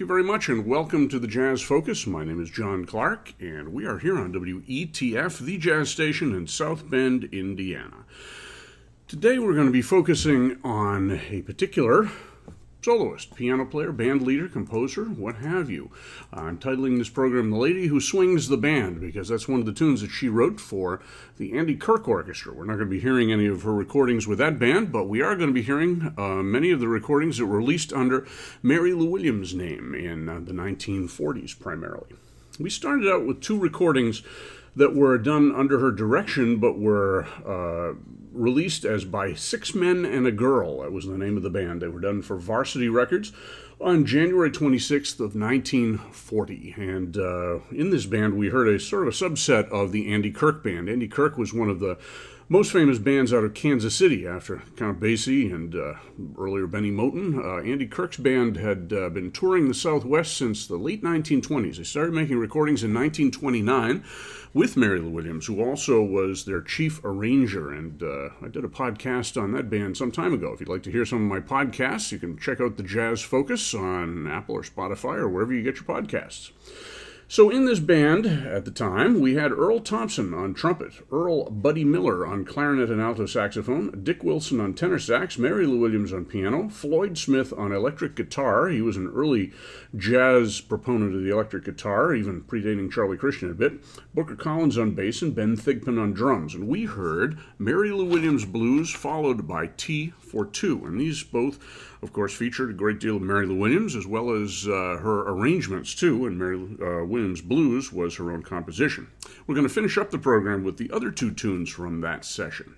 thank you very much, and welcome to the Jazz Focus. My name is John Clark, and we are here on WETF, the jazz station in South Bend, Indiana. Today we're going to be focusing on a particular soloist, piano player, band leader, composer, what have you. I'm titling this program The Lady Who Swings the Band because that's one of the tunes that she wrote for the Andy Kirk Orchestra. We're not going to be hearing any of her recordings with that band, but we are going to be hearing uh, many of the recordings that were released under Mary Lou Williams' name in uh, the 1940s primarily. We started out with two recordings that were done under her direction but were uh, released as by Six Men and a Girl. That was the name of the band. They were done for Varsity Records on January 26th of 1940. And uh, in this band, we heard a sort of a subset of the Andy Kirk band. Andy Kirk was one of the most famous bands out of Kansas City after Count Basie and uh, earlier Benny Moten. Uh, Andy Kirk's band had uh, been touring the Southwest since the late 1920s. They started making recordings in 1929 with Mary Lou Williams, who also was their chief arranger. And uh, I did a podcast on that band some time ago. If you'd like to hear some of my podcasts, you can check out the Jazz Focus on Apple or Spotify or wherever you get your podcasts. So, in this band at the time, we had Earl Thompson on trumpet, Earl Buddy Miller on clarinet and alto saxophone, Dick Wilson on tenor sax, Mary Lou Williams on piano, Floyd Smith on electric guitar. He was an early jazz proponent of the electric guitar, even predating Charlie Christian a bit, Booker Collins on bass, and Ben Thigpen on drums. And we heard Mary Lou Williams blues, followed by Tea for Two. And these both of course, featured a great deal of Mary Lou Williams, as well as uh, her arrangements, too, and Mary uh, blues was her own composition. We're going to finish up the program with the other two tunes from that session.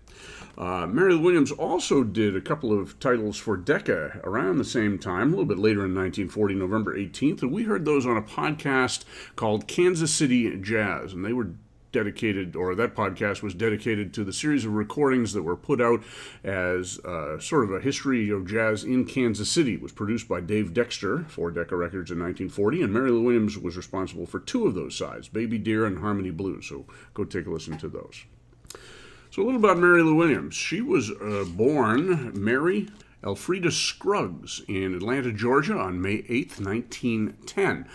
Uh, Mary Williams also did a couple of titles for Decca around the same time, a little bit later in 1940, November 18th, and we heard those on a podcast called Kansas City Jazz, and they were dedicated, or that podcast was dedicated to the series of recordings that were put out as uh, sort of a history of jazz in Kansas City. It was produced by Dave Dexter for Decca Records in 1940, and Mary Lou Williams was responsible for two of those sides, Baby Dear and Harmony Blues. So go take a listen to those. So, a little about Mary Lou Williams. She was uh, born Mary Elfrida Scruggs in Atlanta, Georgia on May 8, 1910.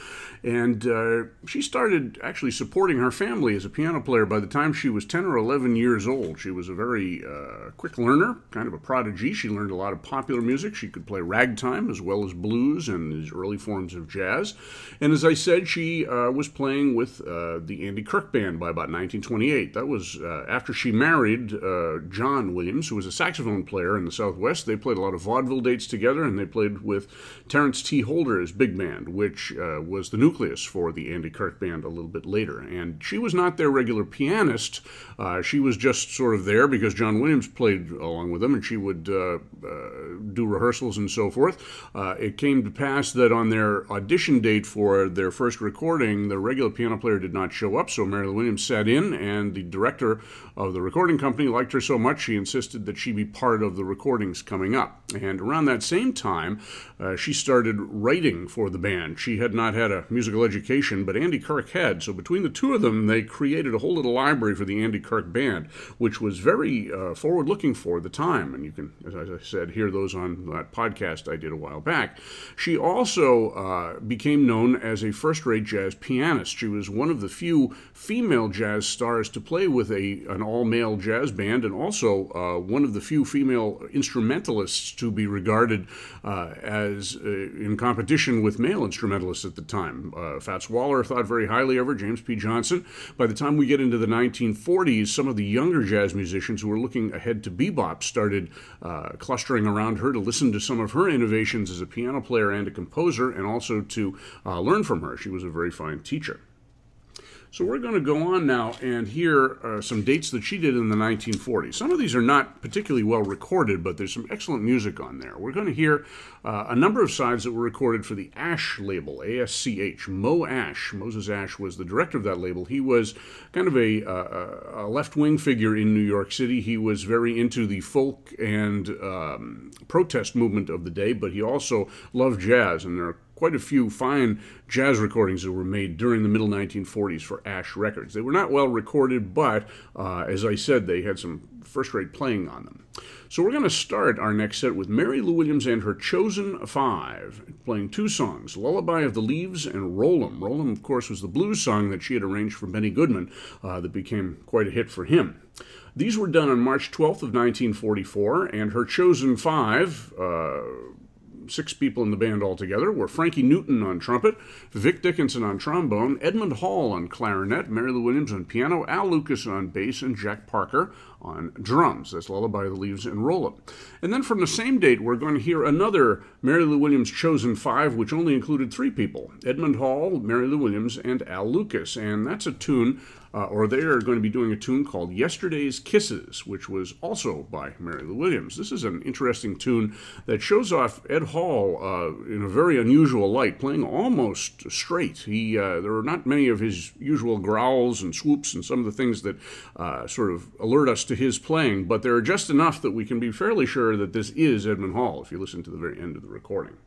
And uh, she started actually supporting her family as a piano player by the time she was 10 or 11 years old. She was a very uh, quick learner, kind of a prodigy. She learned a lot of popular music. She could play ragtime as well as blues and these early forms of jazz. And as I said, she uh, was playing with uh, the Andy Kirk Band by about 1928. That was uh, after she married uh, John Williams, who was a saxophone player in the Southwest. They played a lot of vaudeville dates together, and they played with Terence T. Holder's big band, which was the nucleus for the Andy Kirk band a little bit later. And she was not their regular pianist. Uh, she was just sort of there because John Williams played along with them, and she would uh, uh, do rehearsals and so forth. Uh, it came to pass that on their audition date for their first recording, the regular piano player did not show up, so Mary Williams sat in, and the director of the recording company liked her so much she insisted that she be part of the recordings coming up. And around that same time, uh, she started writing for the band. She had not had a musical education, but Andy Kirk had. So between the two of them, they created a whole little library for the Andy Kirk band, which was very uh, forward looking for the time. And you can, as I said, hear those on that podcast I did a while back. She also uh, became known as a first rate jazz pianist. She was one of the few female jazz stars to play with a, an all male jazz band, and also uh, one of the few female instrumentalists to be regarded uh, as uh, in competition with male instrumentalists at the time. Uh, Fats Waller thought very highly of her, James P. Johnson. By the time we get into the 1940s, some of the younger jazz musicians who were looking ahead to bebop started uh, clustering around her to listen to some of her innovations as a piano player and a composer, and also to learn from her. She was a very fine teacher. So we're going to go on now and hear uh, some dates that she did in the 1940s. Some of these are not particularly well recorded, but there's some excellent music on there. We're going to hear uh, a number of sides that were recorded for the Asch label, ASCH. Mo Asch, Moses Asch, was the director of that label. He was kind of a, uh, a left wing figure in New York City. He was very into the folk and um, protest movement of the day, but he also loved jazz, and there are quite a few fine jazz recordings that were made during the middle 1940s for Asch Records. They were not well recorded, but uh, as I said, they had some first rate playing on them. So we're going to start our next set with Mary Lou Williams and her Chosen Five, playing two songs Lullaby of the Leaves and Roll 'em. Roll 'em, of course, was the blues song that she had arranged for Benny Goodman uh, that became quite a hit for him. These were done on March 12th of 1944, and her Chosen Five. Uh, six people in the band altogether were Frankie Newton on trumpet, Vic Dickenson on trombone, Edmund Hall on clarinet, Mary Lou Williams on piano, Al Lucas on bass, and Jack Parker on drums. That's Lullaby of the Leaves and Roll 'em. And then from the same date, we're going to hear another Mary Lou Williams Chosen Five, which only included three people Edmund Hall, Mary Lou Williams, and Al Lucas. And that's a tune uh, or they are going to be doing a tune called Yesterday's Kisses, which was also by Mary Lou Williams. This is an interesting tune that shows off Ed Hall uh, in a very unusual light, playing almost straight. He uh, there are not many of his usual growls and swoops and some of the things that uh, sort of alert us to his playing, but there are just enough that we can be fairly sure that this is Edmund Hall if you listen to the very end of the recording.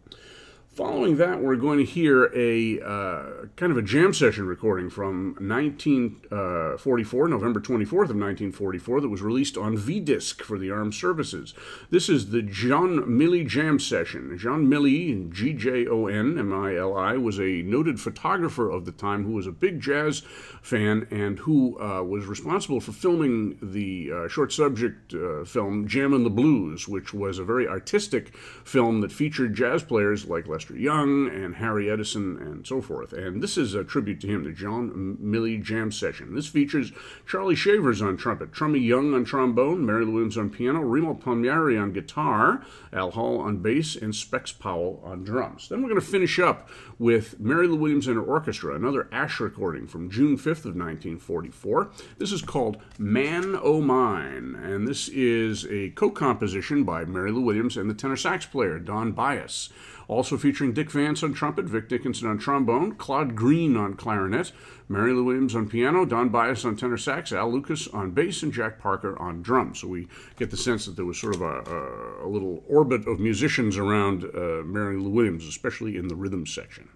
Following that, we're going to hear a uh, kind of a jam session recording from 1944, November 24th of 1944, that was released on V-Disc for the Armed Services. This is the Gjon Mili Jam Session. Gjon Mili, G-J-O-N-M-I-L-I, was a noted photographer of the time who was a big jazz fan and who uh, was responsible for filming the uh, short subject uh, film Jammin' the Blues, which was a very artistic film that featured jazz players like Lester Young and Harry Edison and so forth. And this is a tribute to him, the Gjon Mili Jam Session. This features Charlie Shavers on trumpet, Trummy Young on trombone, Mary Lou Williams on piano, Remo Palmieri on guitar, Al Hall on bass, and Specs Powell on drums. Then we're going to finish up with Mary Lou Williams and her orchestra, another Asch recording from June 5th of 1944. This is called Man O' Mine, and this is a co-composition by Mary Lou Williams and the tenor sax player Don Byas. Also featuring Dick Vance on trumpet, Vic Dickenson on trombone, Claude Greene on clarinet, Mary Lou Williams on piano, Don Byas on tenor sax, Al Lucas on bass, and Jack Parker on drums. So we get the sense that there was sort of a, a, a little orbit of musicians around uh, Mary Lou Williams, especially in the rhythm section.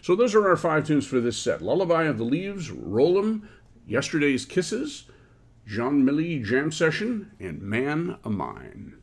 So those are our five tunes for this set Lullaby of the Leaves, Roll 'em, Yesterday's Kisses, Gjon Mili Jam Session, and Man O' Mine.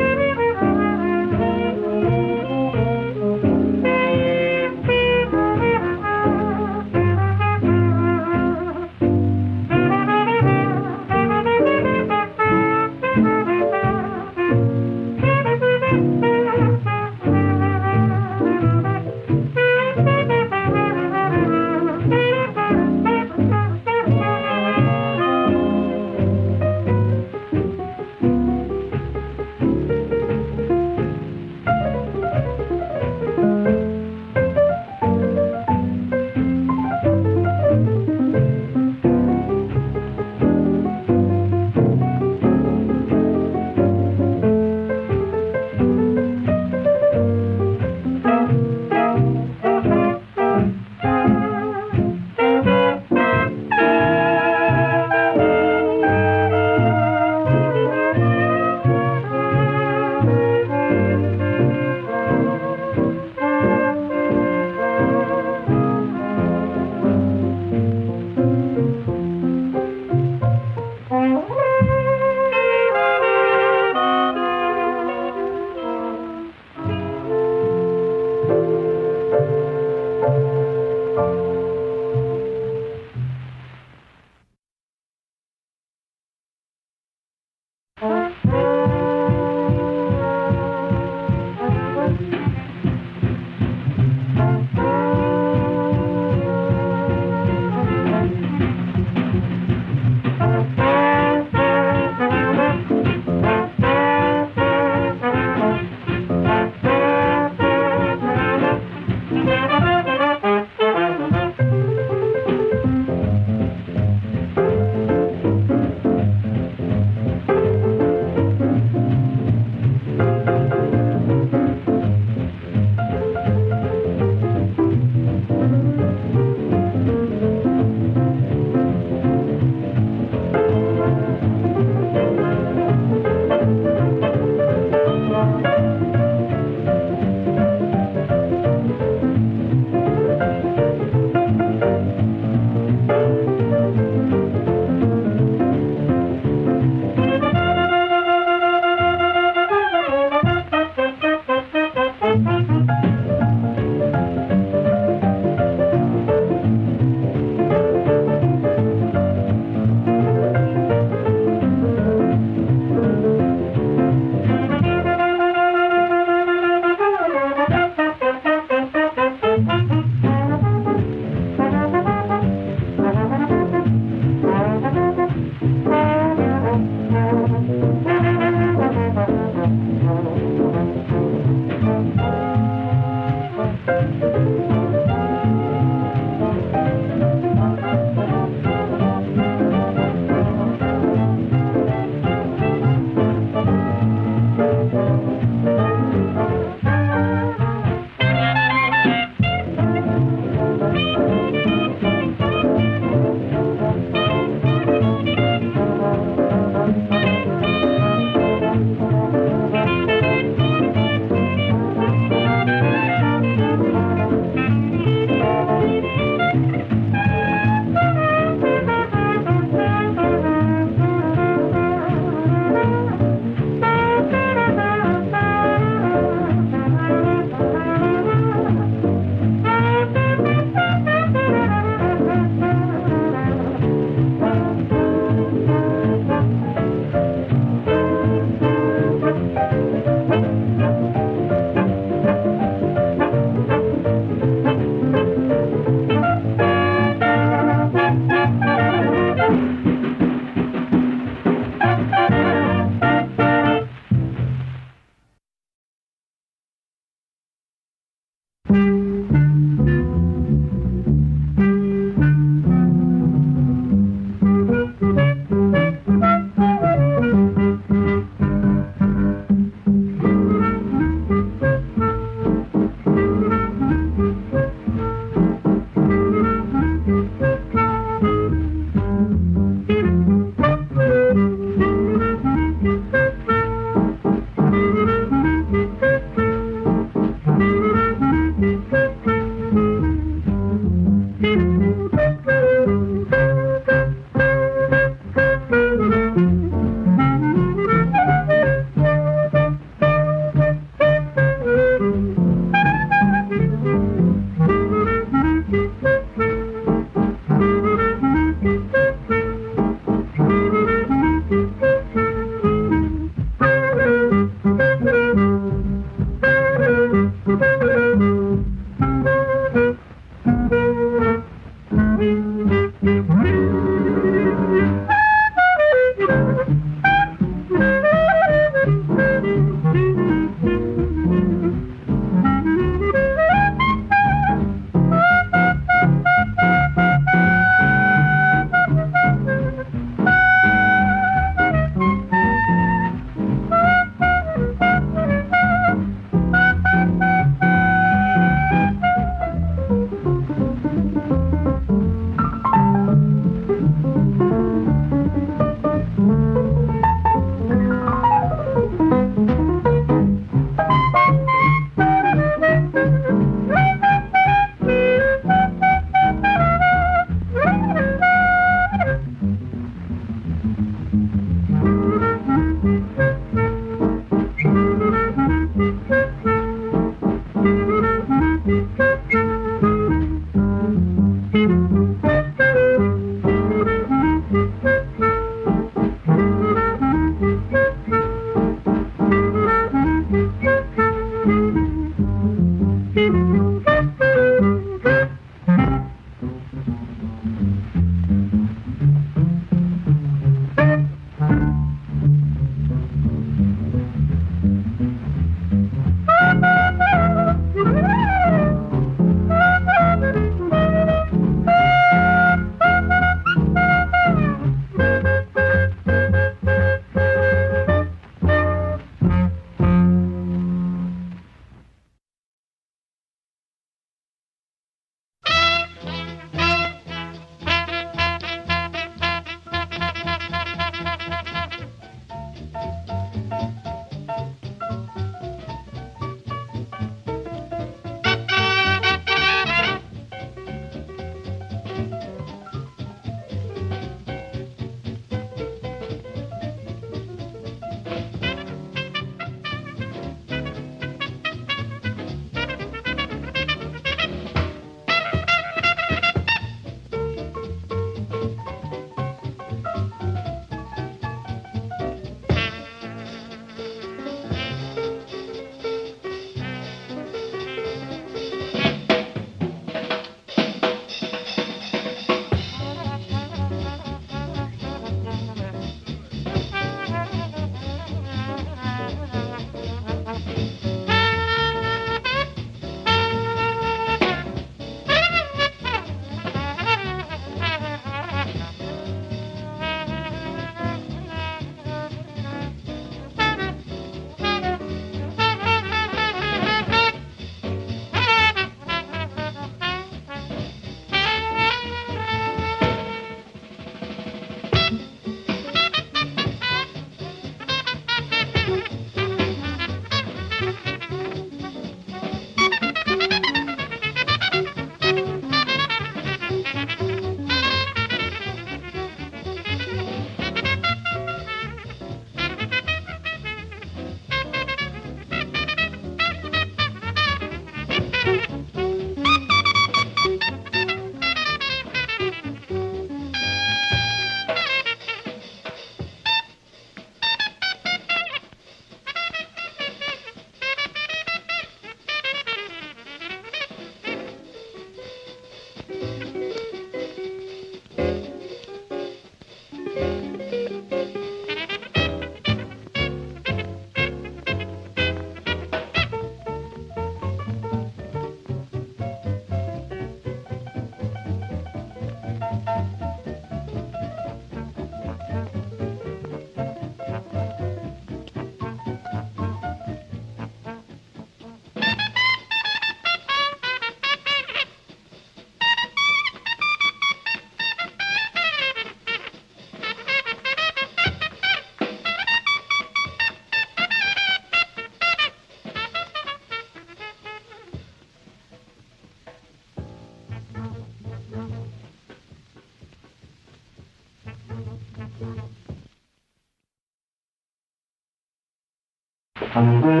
There's a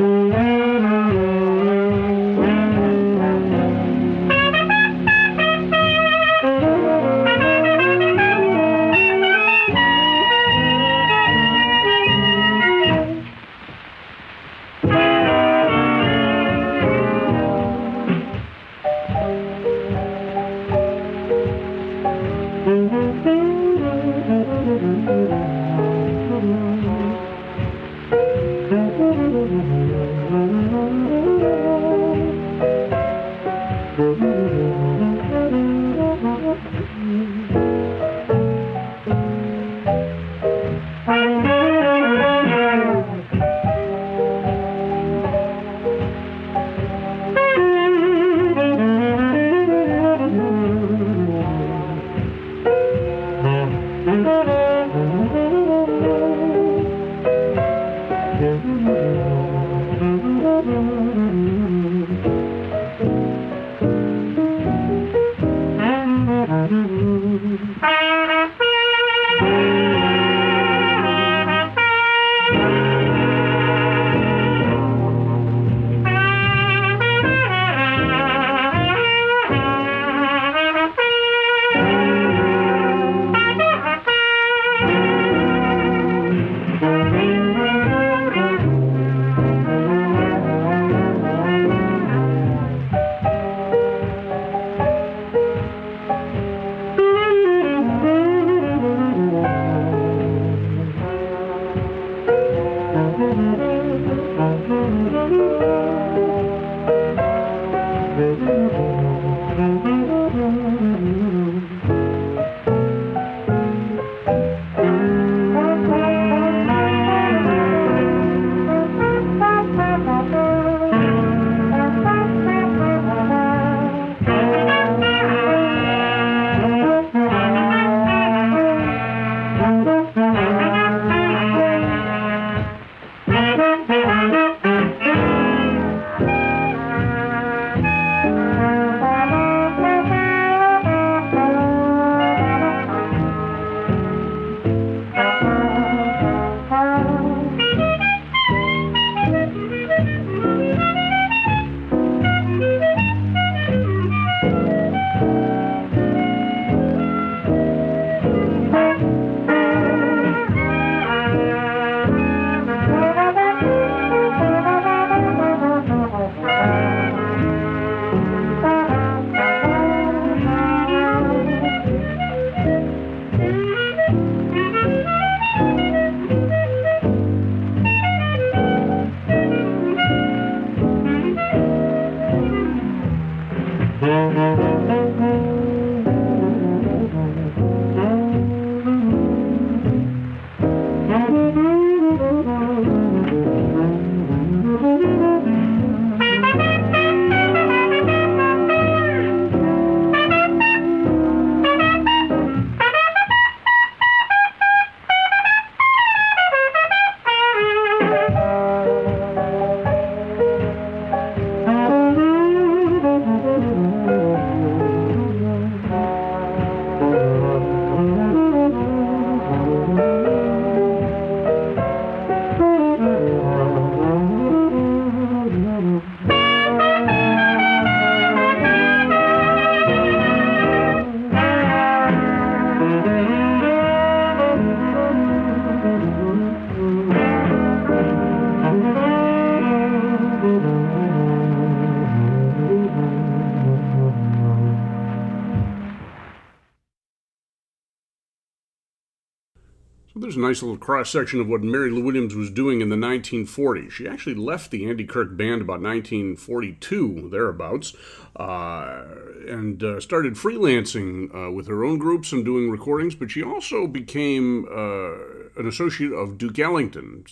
nice little cross section of what Mary Lou Williams was doing in the 1940s. She actually left the Andy Kirk Band about 1942, thereabouts, uh, and uh, started freelancing uh, with her own groups and doing recordings, but she also became uh, an associate of Duke Ellington,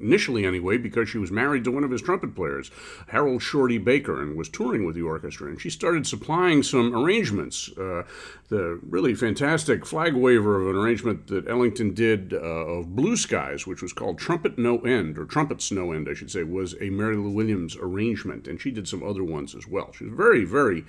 initially anyway, because she was married to one of his trumpet players, Harold Shorty Baker, and was touring with the orchestra. And she started supplying some arrangements. Uh, the really fantastic flag waver of an arrangement that Ellington did uh, of Blue Skies, which was called Trumpet No End, or Trumpets No End, I should say, was a Mary Lou Williams arrangement. And she did some other ones as well. She was very, very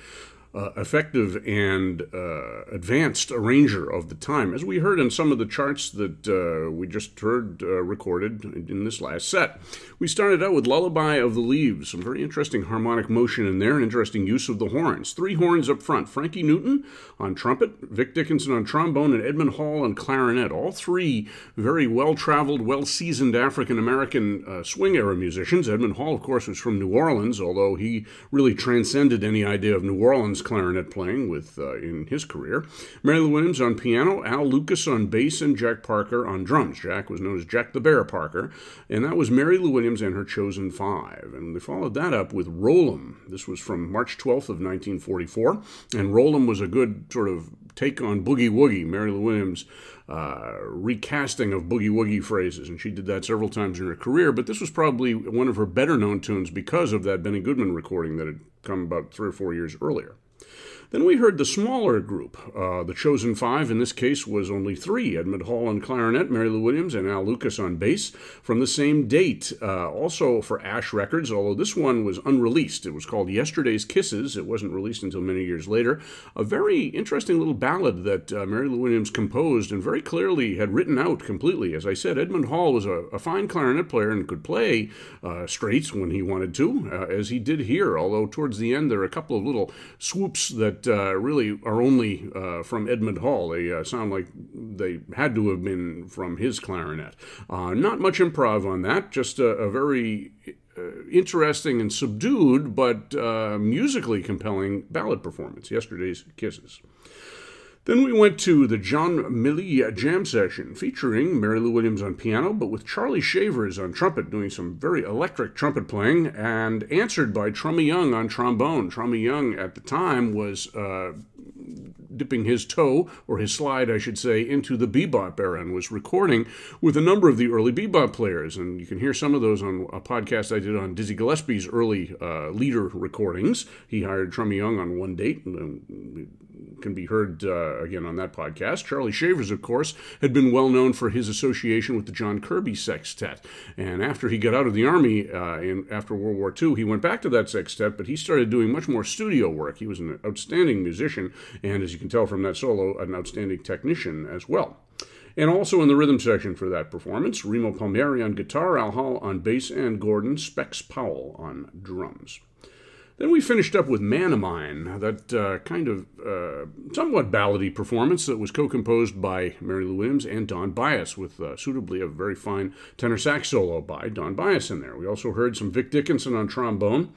uh, effective and uh, advanced arranger of the time, as we heard in some of the charts that uh, we just heard uh, recorded in this last set. We started out with Lullaby of the Leaves, some very interesting harmonic motion in there, an interesting use of the horns. Three horns up front Frankie Newton on trumpet, Vic Dickenson on trombone, and Edmund Hall on clarinet. All three very well traveled, well seasoned African American uh, swing era musicians. Edmund Hall, of course, was from New Orleans, although he really transcended any idea of New Orleans clarinet playing with uh, in his career. Mary Lou Williams on piano, Al Lucas on bass, and Jack Parker on drums. Jack was known as Jack the Bear Parker, and that was Mary Lou Williams and her chosen five. And they followed that up with Roll 'em. This was from March 12th of 1944, and Roll 'em was a good sort of take on Boogie Woogie. Mary Lou Williams uh, recasting of boogie woogie phrases, and she did that several times in her career. But this was probably one of her better known tunes because of that Benny Goodman recording that had come about three or four years earlier. Then we heard the smaller group. Uh, the chosen five, in this case, was only three Edmund Hall on clarinet, Mary Lou Williams, and Al Lucas on bass from the same date. Uh, also for Asch Records, although this one was unreleased. It was called Yesterday's Kisses. It wasn't released until many years later. A very interesting little ballad that uh, Mary Lou Williams composed and very clearly had written out completely. As I said, Edmund Hall was a, a fine clarinet player and could play uh, straights when he wanted to, uh, as he did here, although towards the end there are a couple of little swoops that uh, really are only uh, from Edmund Hall. They uh, sound like they had to have been from his clarinet. Uh, not much improv on that, just a, a very uh, interesting and subdued, but uh, musically compelling ballad performance. Yesterday's Kisses. Then we went to the Gjon Mili jam session featuring Mary Lou Williams on piano, but with Charlie Shavers on trumpet doing some very electric trumpet playing, and answered by Trummy Young on trombone. Trummy Young at the time was uh, dipping his toe, or his slide, I should say, into the bebop era and was recording with a number of the early bebop players. And you can hear some of those on a podcast I did on Dizzy Gillespie's early uh, leader recordings. He hired Trummy Young on one date. And, can be heard uh, again on that podcast. Charlie Shavers, of course, had been well known for his association with the John Kirby Sextet. And after he got out of the Army uh, in, after World War II, he went back to that sextet, but he started doing much more studio work. He was an outstanding musician, and as you can tell from that solo, an outstanding technician as well. And also in the rhythm section for that performance, Remo Palmieri on guitar, Al Hall on bass, and Gordon Specs Powell on drums. Then we finished up with Man O' Mine, that uh, kind of uh, somewhat ballady performance that was co composed by Mary Lou Williams and Don Byas, with uh, suitably a very fine tenor sax solo by Don Byas in there. We also heard some Vic Dickenson on trombone.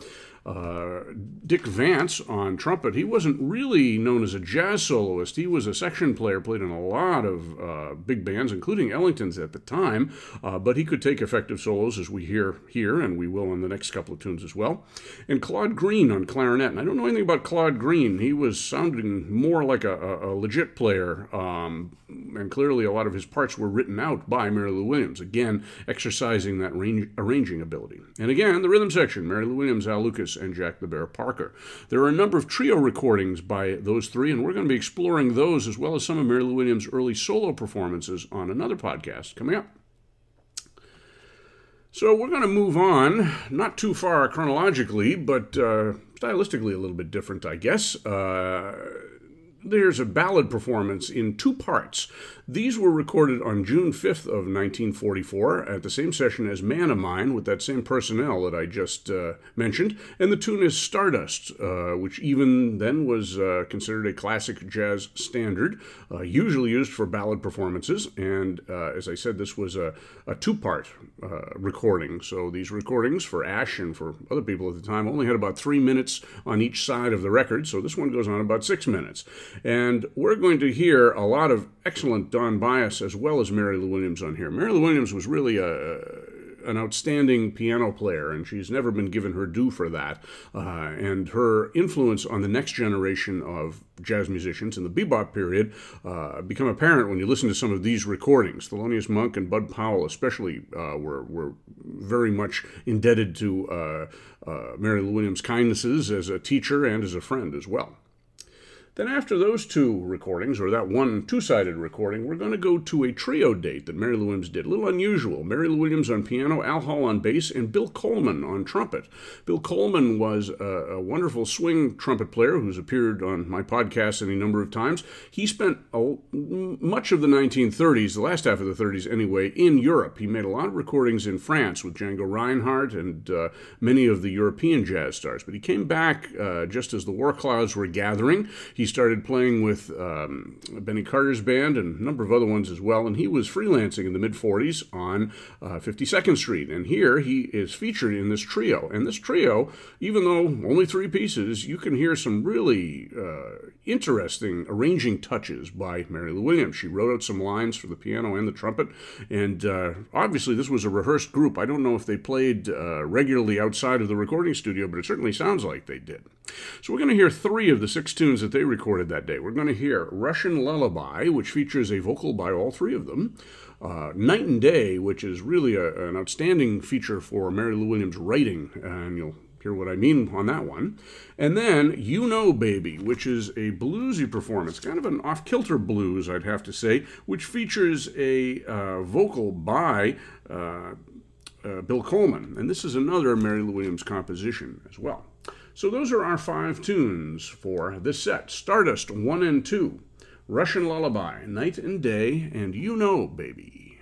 Dick Vance on trumpet. He wasn't really known as a jazz soloist. He was a section player, played in a lot of uh, big bands, including Ellington's at the time, uh, but he could take effective solos as we hear here, and we will on the next couple of tunes as well. And Claude Greene on clarinet. And I don't know anything about Claude Greene. He was sounding more like a, a, a legit player, um, and clearly a lot of his parts were written out by Mary Lou Williams, again, exercising that range, arranging ability. And again, the rhythm section Mary Lou Williams, Al Lucas, and Jack the Bear Parker. There are a number of trio recordings by those three, and we're going to be exploring those as well as some of Mary Lou Williams' early solo performances on another podcast coming up. So we're going to move on, not too far chronologically, but uh, stylistically a little bit different, I guess. Uh, there's a ballad performance in two parts. These were recorded on June 5th of 1944 at the same session as Man O' Mine with that same personnel that I just uh, mentioned, and the tune is Stardust, uh, which even then was uh, considered a classic jazz standard, uh, usually used for ballad performances. And uh, as I said, this was a, a two-part uh, recording. So these recordings for Asch and for other people at the time only had about three minutes on each side of the record. So this one goes on about six minutes, and we're going to hear a lot of excellent Don Byas as well as Mary Lou Williams on here. Mary Lou Williams was really a, an outstanding piano player, and she's never been given her due for that. Uh, and her influence on the next generation of jazz musicians in the bebop period uh, become apparent when you listen to some of these recordings. Thelonious Monk and Bud Powell, especially, uh, were were very much indebted to uh, uh, Mary Lou Williams' kindnesses as a teacher and as a friend as well. Then, after those two recordings, or that one two sided recording, we're going to go to a trio date that Mary Lou Williams did. A little unusual. Mary Lou Williams on piano, Al Hall on bass, and Bill Coleman on trumpet. Bill Coleman was a, a wonderful swing trumpet player who's appeared on my podcast any number of times. He spent a, much of the 1930s, the last half of the 30s anyway, in Europe. He made a lot of recordings in France with Django Reinhardt and uh, many of the European jazz stars. But he came back uh, just as the war clouds were gathering. He he started playing with um, Benny Carter's band and a number of other ones as well. And he was freelancing in the mid 40s on uh, 52nd Street. And here he is featured in this trio. And this trio, even though only three pieces, you can hear some really uh, interesting arranging touches by Mary Lou Williams. She wrote out some lines for the piano and the trumpet. And uh, obviously, this was a rehearsed group. I don't know if they played uh, regularly outside of the recording studio, but it certainly sounds like they did. So we're going to hear three of the six tunes that they recorded that day. We're going to hear Russian Lullaby, which features a vocal by all three of them. Uh, Night and Day, which is really a, an outstanding feature for Mary Lou Williams' writing, and you'll hear what I mean on that one. And then You Know Baby, which is a bluesy performance, kind of an off kilter blues, I'd have to say, which features a uh, vocal by uh, uh, Bill Coleman. And this is another Mary Lou Williams composition as well. So those are our five tunes for this set Stardust 1 and 2, Russian Lullaby, Night and Day, and You Know, Baby.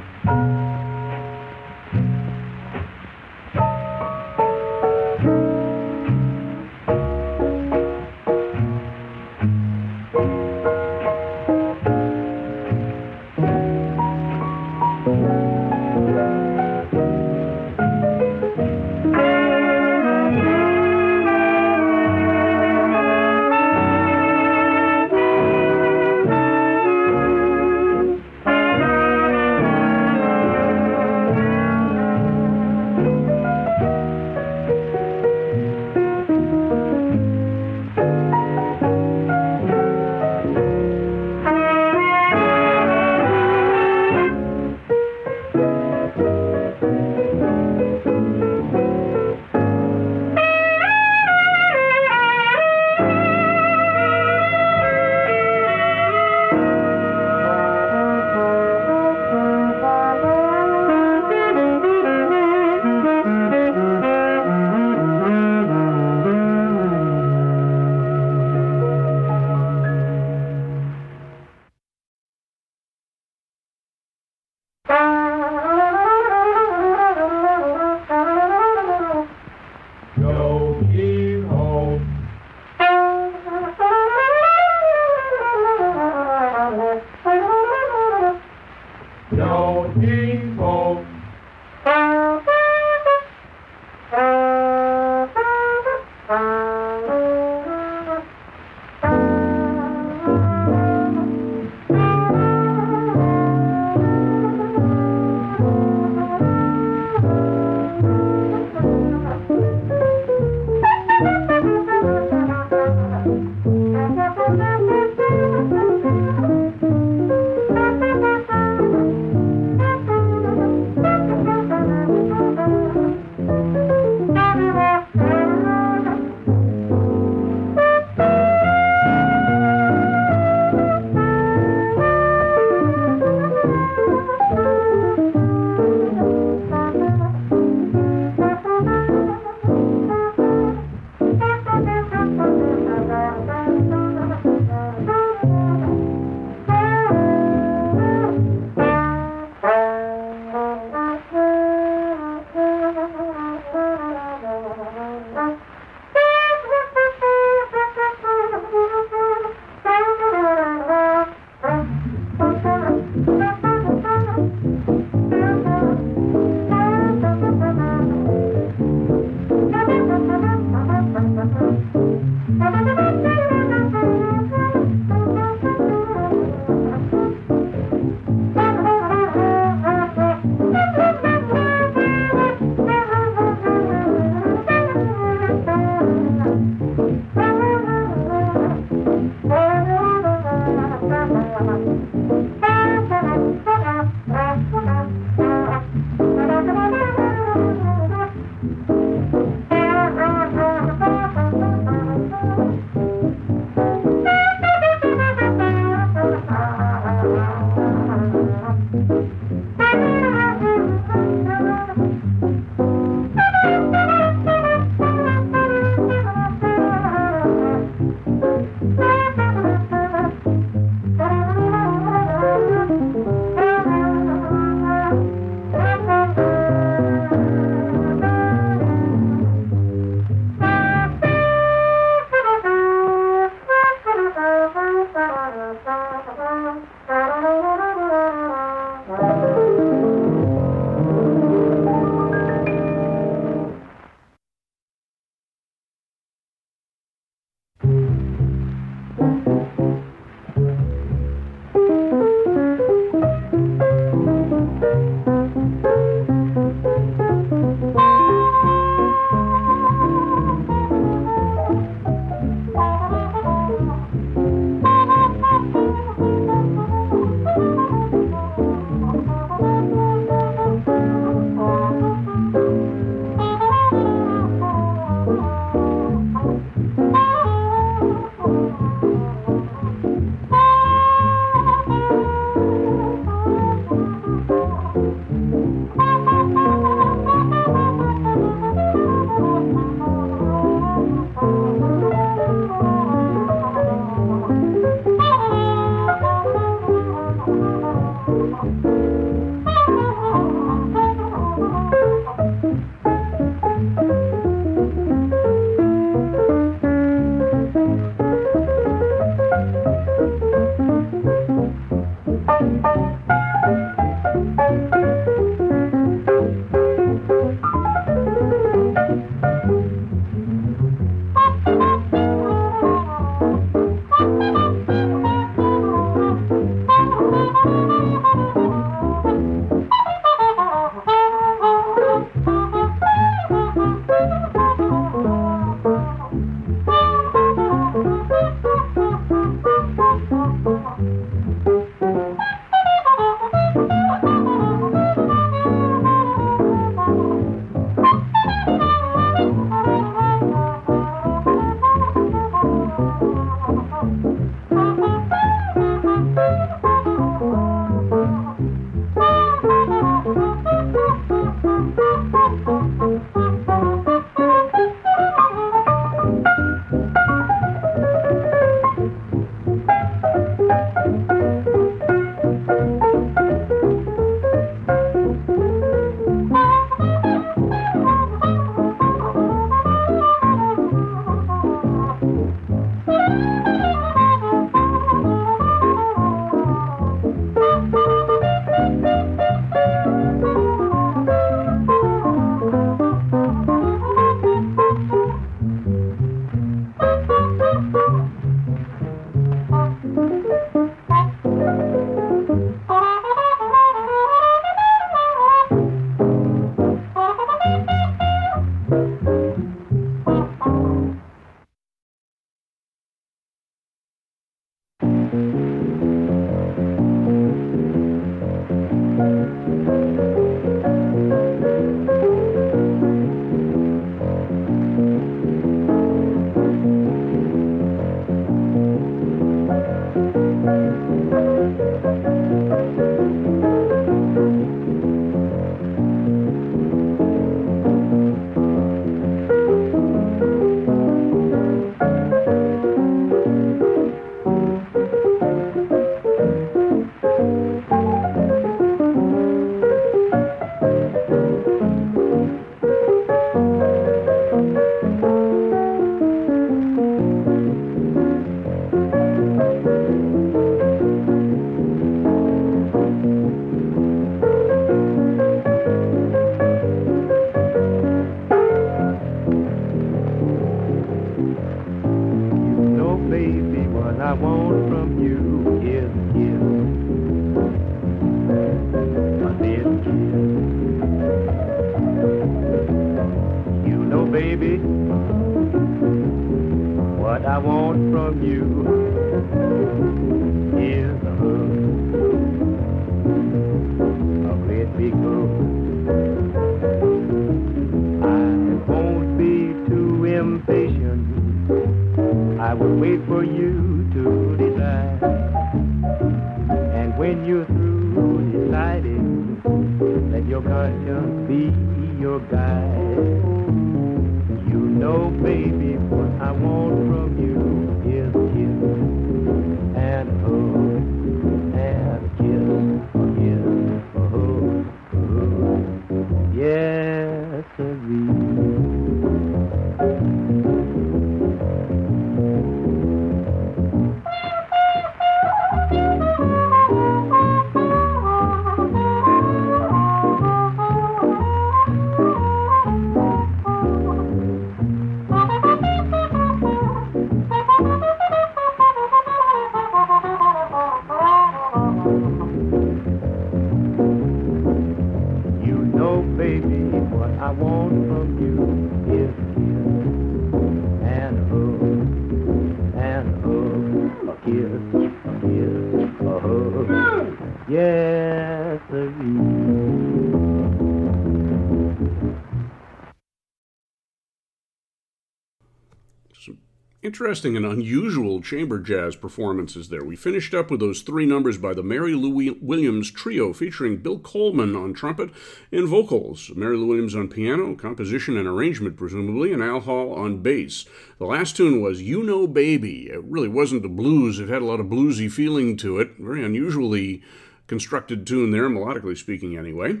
Interesting and unusual chamber jazz performances there. We finished up with those three numbers by the Mary Lou Williams Trio featuring Bill Coleman on trumpet and vocals, Mary Lou Williams on piano, composition and arrangement presumably, and Al Hall on bass. The last tune was You Know Baby. It really wasn't the blues, it had a lot of bluesy feeling to it, very unusually constructed tune there, melodically speaking anyway.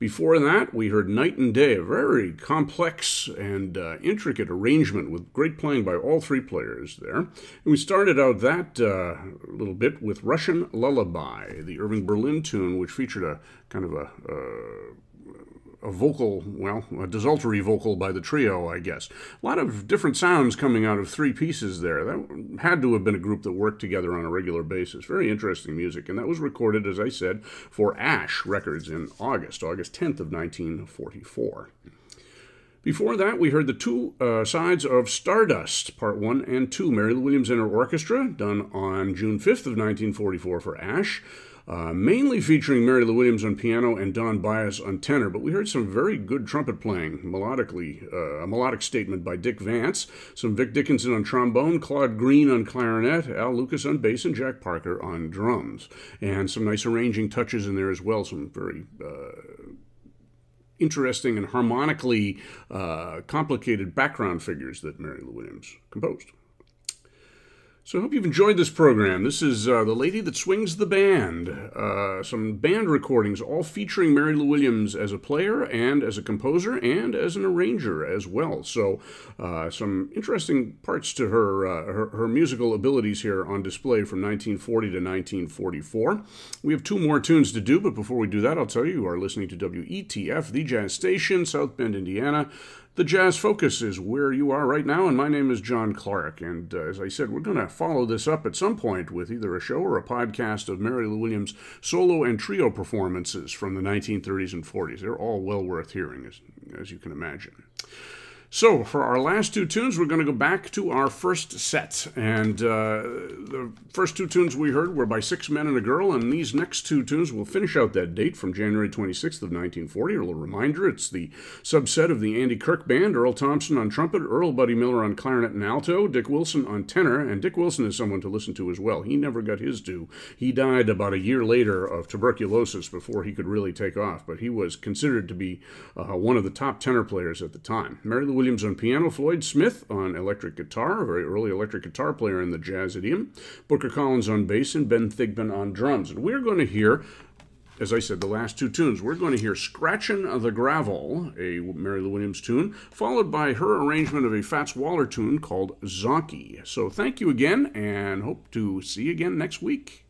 Before that, we heard Night and Day, a very complex and uh, intricate arrangement with great playing by all three players there. And we started out that uh, little bit with Russian Lullaby, the Irving Berlin tune, which featured a kind of a, uh, a vocal, well, a desultory vocal by the trio, I guess. A lot of different sounds coming out of three pieces there. That had to have been a group that worked together on a regular basis. Very interesting music, and that was recorded, as I said, for Asch Records in August, August 10th of 1944. Before that, we heard the two uh, sides of Stardust, Part 1 and 2, Mary Lou Williams and her orchestra, done on June 5th of 1944 for Asch uh, mainly featuring Mary Lou Williams on piano and Don Byas on tenor. But we heard some very good trumpet playing, melodically, uh, a melodic statement by Dick Vance, some Vic Dickenson on trombone, Claude Greene on clarinet, Al Lucas on bass, and Jack Parker on drums. And some nice arranging touches in there as well, some very uh, interesting and harmonically uh, complicated background figures that Mary Lou Williams composed. So I hope you've enjoyed this program. This is uh, The Lady That Swings the Band. Uh, some band recordings, all featuring Mary Lou Williams as a player and as a composer and as an arranger as well. So uh, some interesting parts to her, uh, her, her musical abilities here on display from 1940 to 1944. We have two more tunes to do, but before we do that, I'll tell you you are listening to WETF, the jazz station, South Bend, Indiana. The Jazz Focus is where you are right now, and my name is John Clark. And uh, as I said, we're going to follow this up at some point with either a show or a podcast of Mary Lou Williams' solo and trio performances from the 1930s and 40s. They're all well worth hearing, as, as you can imagine. So, for our last two tunes, we're going to go back to our first set. And uh, the first two tunes we heard were by Six Men and a Girl, and these next two tunes will finish out that date from January 26th of 1940. A little reminder, it's the subset of the Andy Kirk Band, Earl Thompson on trumpet, Earl Buddy Miller on clarinet and alto, Dick Wilson on tenor, and Dick Wilson is someone to listen to as well. He never got his due. He died about a year later of tuberculosis before he could really take off, but he was considered to be uh, one of the top tenor players at the time. Mary Lou Williams on piano, Floyd Smith on electric guitar, a very early electric guitar player in the jazz idiom, Booker Collins on bass, and Ben Thigpen on drums. And we're going to hear as I said, the last two tunes. We're going to hear Scratchin' the Gravel, a Mary Lou Williams tune, followed by her arrangement of a Fats Waller tune called Zonky. So thank you again, and hope to see you again next week.